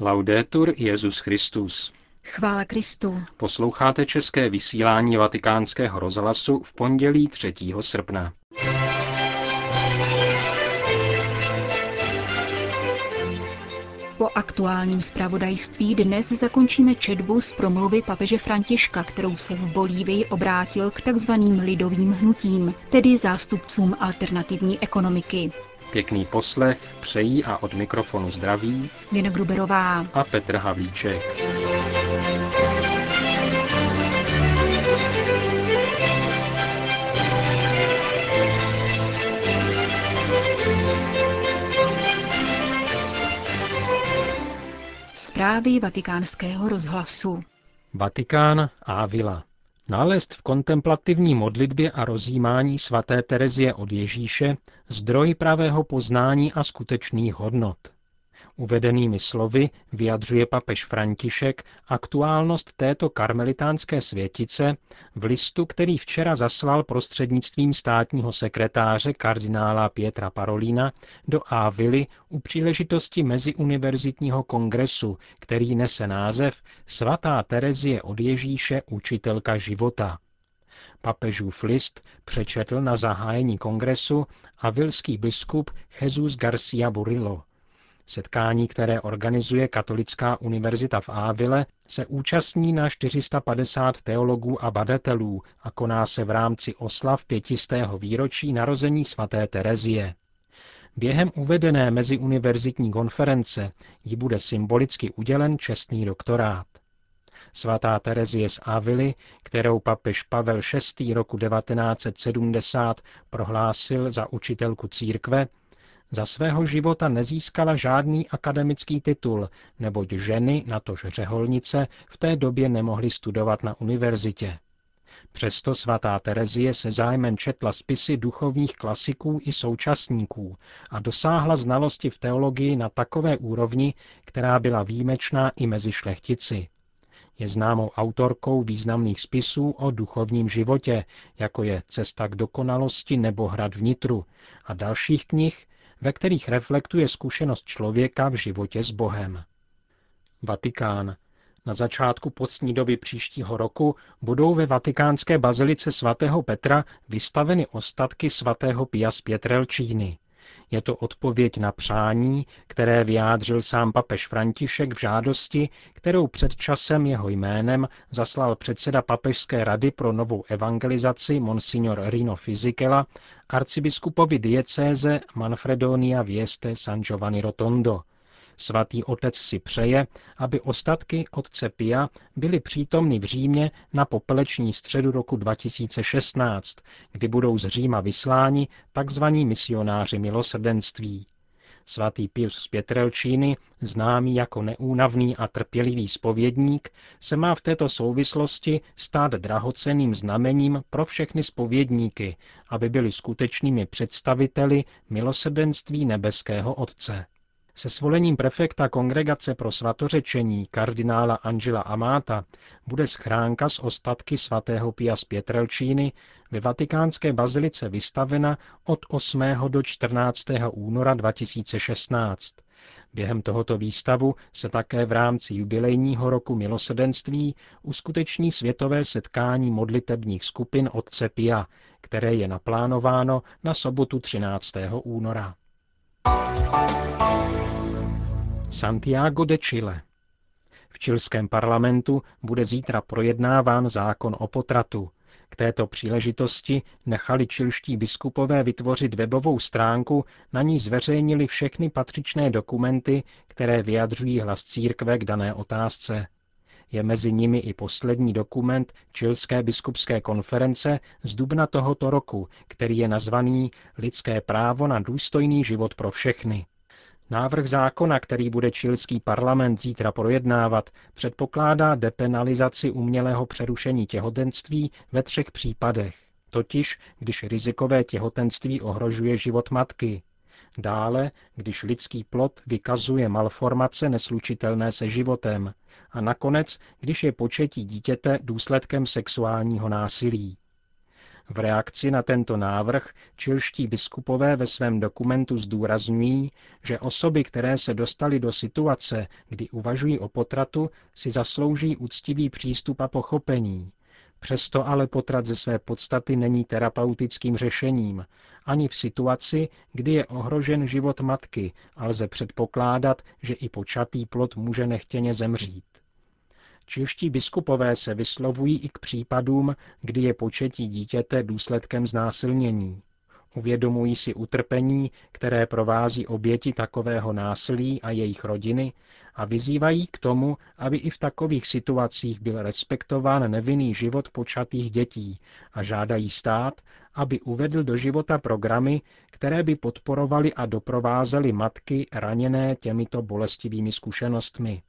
Laudetur Jezus Christus. Chvála Kristu. Posloucháte české vysílání Vatikánského rozhlasu v pondělí 3. srpna. Po aktuálním zpravodajství dnes zakončíme četbu z promluvy papeže Františka, kterou se v Bolívii obrátil k takzvaným lidovým hnutím, tedy zástupcům alternativní ekonomiky. Pěkný poslech přejí a od mikrofonu zdraví Lina Gruberová a Petr Havlíček. Zprávy vatikánského rozhlasu. Vatikán Ávila. Nález v kontemplativní modlitbě a rozjímání svaté Terezie od Ježíše zdroj pravého poznání a skutečných hodnot. Uvedenými slovy vyjadřuje papež František aktuálnost této karmelitánské světice v listu, který včera zaslal prostřednictvím státního sekretáře kardinála Pietra Parolina do Ávily u příležitosti Meziuniverzitního kongresu, který nese název Svatá Terezie od Ježíše, učitelka života. Papežův list přečetl na zahájení kongresu avilský biskup Jesus Garcia Burillo. Setkání, které organizuje Katolická univerzita v Ávile, se účastní na 450 teologů a badatelů a koná se v rámci oslav pětistého výročí narození svaté Terezie. Během uvedené meziuniverzitní konference jí bude symbolicky udělen čestný doktorát. Svatá Terezie z Avily, kterou papež Pavel VI. roku 1970 prohlásil za učitelku církve, za svého života nezískala žádný akademický titul, neboť ženy, natož řeholnice, v té době nemohly studovat na univerzitě. Přesto svatá Terezie se zájmem četla spisy duchovních klasiků i současníků a dosáhla znalosti v teologii na takové úrovni, která byla výjimečná i mezi šlechtici. Je známou autorkou významných spisů o duchovním životě, jako je Cesta k dokonalosti nebo Hrad vnitru a dalších knih, ve kterých reflektuje zkušenost člověka v životě s Bohem. Vatikán. Na začátku postní doby příštího roku budou ve vatikánské bazilice svatého Petra vystaveny ostatky svatého Pia z Pietrelčíny. Je to odpověď na přání, které vyjádřil sám papež František v žádosti, kterou před časem jeho jménem zaslal předseda Papežské rady pro novou evangelizaci Monsignor Rino Fizikela arcibiskupovi diecéze Manfredonia Vieste San Giovanni Rotondo – Svatý otec si přeje, aby ostatky otce Pia byly přítomny v Římě na popeleční středu roku 2016, kdy budou z Říma vysláni tzv. misionáři milosrdenství. Svatý Pius z Pětrelčíny, známý jako neúnavný a trpělivý spovědník, se má v této souvislosti stát drahoceným znamením pro všechny spovědníky, aby byli skutečnými představiteli milosrdenství nebeského Otce. Se svolením prefekta Kongregace pro svatořečení kardinála Angela Amata bude schránka s ostatky svatého Pia z Pietrelčíny ve vatikánské bazilice vystavena od 8. do 14. února 2016. Během tohoto výstavu se také v rámci jubilejního roku milosedenství uskuteční světové setkání modlitebních skupin Otce Pia, které je naplánováno na sobotu 13. února. Santiago de Chile. V čilském parlamentu bude zítra projednáván zákon o potratu. K této příležitosti nechali čilští biskupové vytvořit webovou stránku, na ní zveřejnili všechny patřičné dokumenty, které vyjadřují hlas církve k dané otázce. Je mezi nimi i poslední dokument Čilské biskupské konference z dubna tohoto roku, který je nazvaný Lidské právo na důstojný život pro všechny. Návrh zákona, který bude čilský parlament zítra projednávat, předpokládá depenalizaci umělého přerušení těhotenství ve třech případech. Totiž, když rizikové těhotenství ohrožuje život matky. Dále, když lidský plod vykazuje malformace neslučitelné se životem. A nakonec, když je početí dítěte důsledkem sexuálního násilí. V reakci na tento návrh čilští biskupové ve svém dokumentu zdůrazňují, že osoby, které se dostaly do situace, kdy uvažují o potratu, si zaslouží úctivý přístup a pochopení. Přesto ale potrat ze své podstaty není terapeutickým řešením, ani v situaci, kdy je ohrožen život matky a lze předpokládat, že i počatý plod může nechtěně zemřít. Čeští biskupové se vyslovují i k případům, kdy je početí dítěte důsledkem znásilnění. Uvědomují si utrpení, které provází oběti takového násilí a jejich rodiny a vyzývají k tomu, aby i v takových situacích byl respektován nevinný život počatých dětí a žádají stát, aby uvedl do života programy, které by podporovaly a doprovázely matky raněné těmito bolestivými zkušenostmi.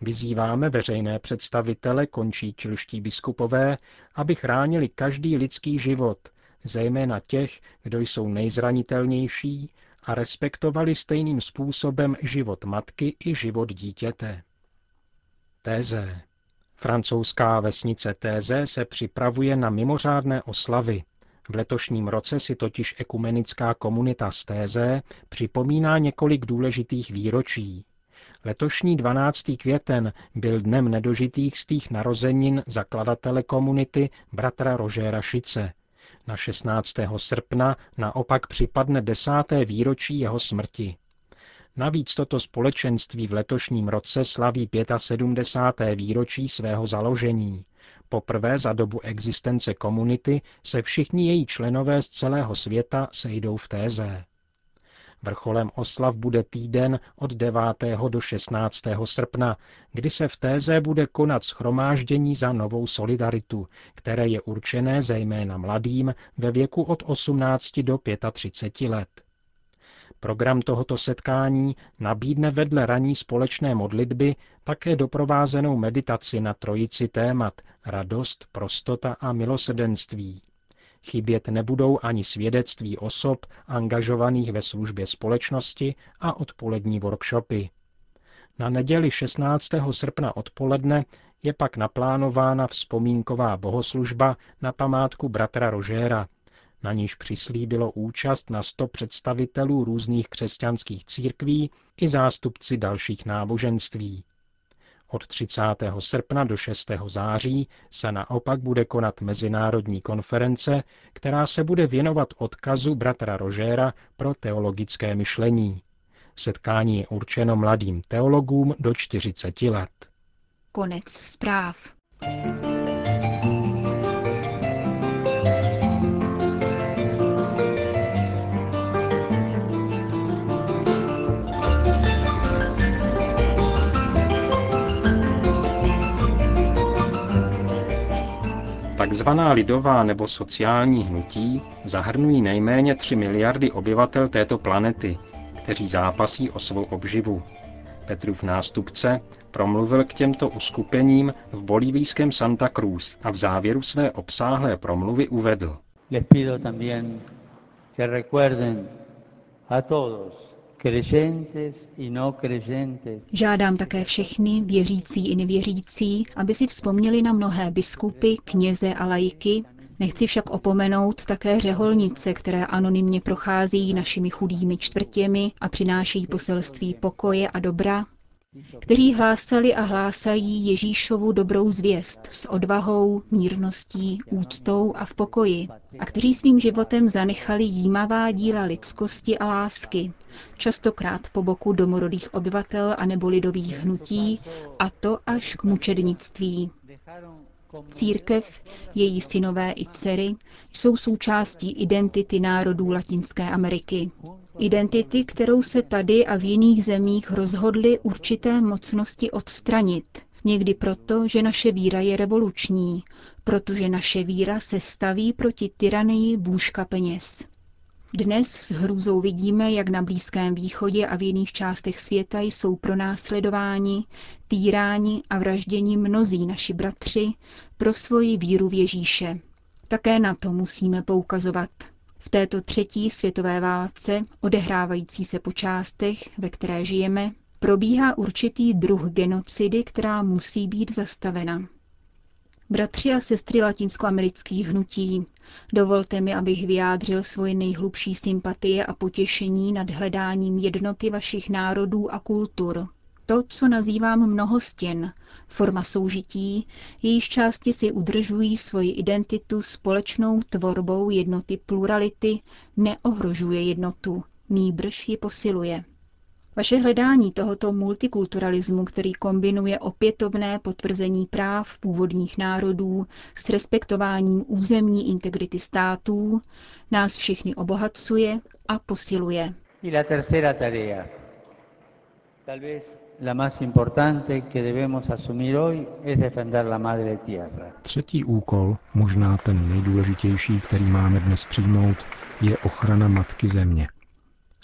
Vyzýváme veřejné představitele, končí čilští biskupové, aby chránili každý lidský život, zejména těch, kdo jsou nejzranitelnější, a respektovali stejným způsobem život matky i život dítěte. Téze. Francouzská vesnice Téze se připravuje na mimořádné oslavy. V letošním roce si totiž ekumenická komunita z Téze připomíná několik důležitých výročí. Letošní 12. květen byl dnem nedožitých stých narozenin zakladatele komunity bratra Rožéra Šice. Na 16. srpna naopak připadne desáté výročí jeho smrti. Navíc toto společenství v letošním roce slaví 75. výročí svého založení. Poprvé za dobu existence komunity se všichni její členové z celého světa sejdou v téze. Vrcholem oslav bude týden od 9. do 16. srpna, kdy se v Téze bude konat schromáždění za novou solidaritu, které je určené zejména mladým ve věku od 18 do 35 let. Program tohoto setkání nabídne vedle raní společné modlitby také doprovázenou meditaci na trojici témat radost, prostota a milosedenství. Chybět nebudou ani svědectví osob angažovaných ve službě společnosti a odpolední workshopy. Na neděli 16. srpna odpoledne je pak naplánována vzpomínková bohoslužba na památku bratra Rožéra, na níž přislíbilo účast na sto představitelů různých křesťanských církví i zástupci dalších náboženství. Od 30. srpna do 6. září se naopak bude konat mezinárodní konference, která se bude věnovat odkazu bratra Rožéra pro teologické myšlení. Setkání je určeno mladým teologům do 40 let. Konec zpráv. Takzvaná lidová nebo sociální hnutí zahrnují nejméně 3 miliardy obyvatel této planety, kteří zápasí o svou obživu. Petrův nástupce promluvil k těmto uskupením v bolívijském Santa Cruz a v závěru své obsáhlé promluvy uvedl. Les pido también que recuerden a todos Žádám také všechny, věřící i nevěřící, aby si vzpomněli na mnohé biskupy, kněze a lajky, Nechci však opomenout také řeholnice, které anonymně procházejí našimi chudými čtvrtěmi a přinášejí poselství pokoje a dobra, kteří hlásali a hlásají Ježíšovu dobrou zvěst s odvahou, mírností, úctou a v pokoji a kteří svým životem zanechali jímavá díla lidskosti a lásky, častokrát po boku domorodých obyvatel a nebo lidových hnutí, a to až k mučednictví. Církev, její synové i dcery jsou součástí identity národů Latinské Ameriky. Identity, kterou se tady a v jiných zemích rozhodly určité mocnosti odstranit. Někdy proto, že naše víra je revoluční, protože naše víra se staví proti tyranii bůžka peněz. Dnes s hrůzou vidíme, jak na Blízkém východě a v jiných částech světa jsou pronásledováni, týráni a vražděni mnozí naši bratři pro svoji víru v Ježíše. Také na to musíme poukazovat. V této třetí světové válce, odehrávající se po částech, ve které žijeme, probíhá určitý druh genocidy, která musí být zastavena. Bratři a sestry latinskoamerických hnutí, dovolte mi, abych vyjádřil svoje nejhlubší sympatie a potěšení nad hledáním jednoty vašich národů a kultur. To, co nazývám mnohostěn, forma soužití, jejíž části si udržují svoji identitu společnou tvorbou jednoty plurality, neohrožuje jednotu, nýbrž ji posiluje. Vaše hledání tohoto multikulturalismu, který kombinuje opětovné potvrzení práv původních národů s respektováním územní integrity států, nás všechny obohacuje a posiluje. Třetí úkol, možná ten nejdůležitější, který máme dnes přijmout, je ochrana Matky Země –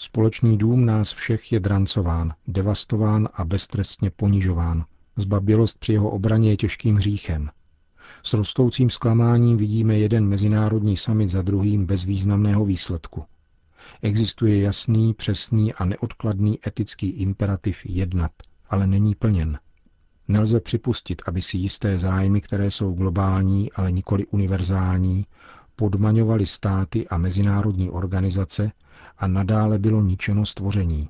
Společný dům nás všech je drancován, devastován a beztrestně ponižován. Zbabělost při jeho obraně je těžkým hříchem. S rostoucím zklamáním vidíme jeden mezinárodní summit za druhým bez významného výsledku. Existuje jasný, přesný a neodkladný etický imperativ jednat, ale není plněn. Nelze připustit, aby si jisté zájmy, které jsou globální, ale nikoli univerzální, podmaňovaly státy a mezinárodní organizace, a nadále bylo ničeno stvoření.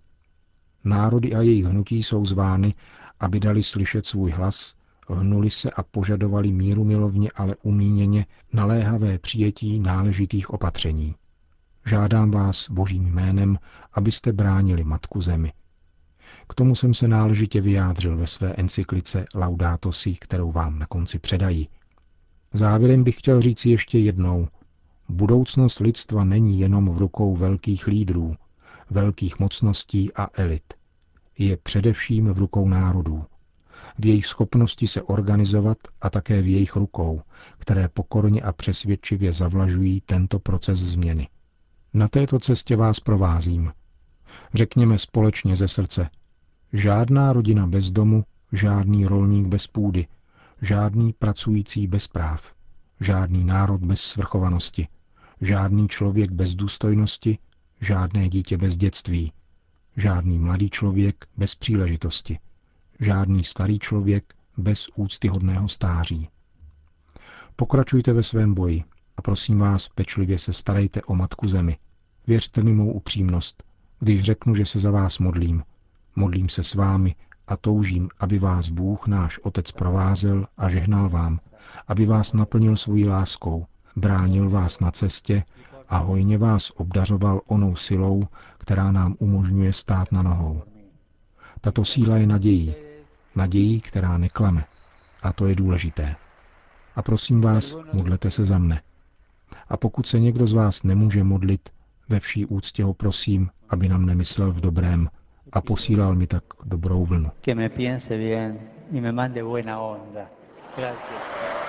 Národy a jejich hnutí jsou zvány, aby dali slyšet svůj hlas, hnuli se a požadovali míru milovně, ale umíněně naléhavé přijetí náležitých opatření. Žádám vás božím jménem, abyste bránili Matku Zemi. K tomu jsem se náležitě vyjádřil ve své encyklice Laudato Si, kterou vám na konci předají. Závěrem bych chtěl říct ještě jednou – Budoucnost lidstva není jenom v rukou velkých lídrů, velkých mocností a elit. Je především v rukou národů. V jejich schopnosti se organizovat a také v jejich rukou, které pokorně a přesvědčivě zavlažují tento proces změny. Na této cestě vás provázím. Řekněme společně ze srdce. Žádná rodina bez domu, žádný rolník bez půdy, žádný pracující bez práv, žádný národ bez svrchovanosti – Žádný člověk bez důstojnosti, žádné dítě bez dětství, žádný mladý člověk bez příležitosti, žádný starý člověk bez úctyhodného stáří. Pokračujte ve svém boji a prosím vás, pečlivě se starejte o Matku Zemi. Věřte mi mou upřímnost, když řeknu, že se za vás modlím. Modlím se s vámi a toužím, aby vás Bůh, náš Otec, provázel a žehnal vám, aby vás naplnil svojí láskou, bránil vás na cestě a hojně vás obdařoval onou silou, která nám umožňuje stát na nohou. Tato síla je nadějí, nadějí, která neklame. A to je důležité. A prosím vás, modlete se za mne. A pokud se někdo z vás nemůže modlit, ve vší úctě ho prosím, aby nám nemyslel v dobrém a posílal mi tak dobrou vlnu. Gracias.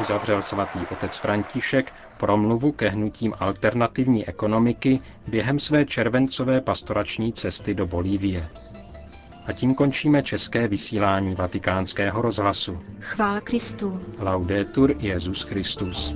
uzavřel svatý otec František promluvu ke hnutím alternativní ekonomiky během své červencové pastorační cesty do Bolívie. A tím končíme české vysílání vatikánského rozhlasu. Chvála Kristu. Laudetur Jezus Christus.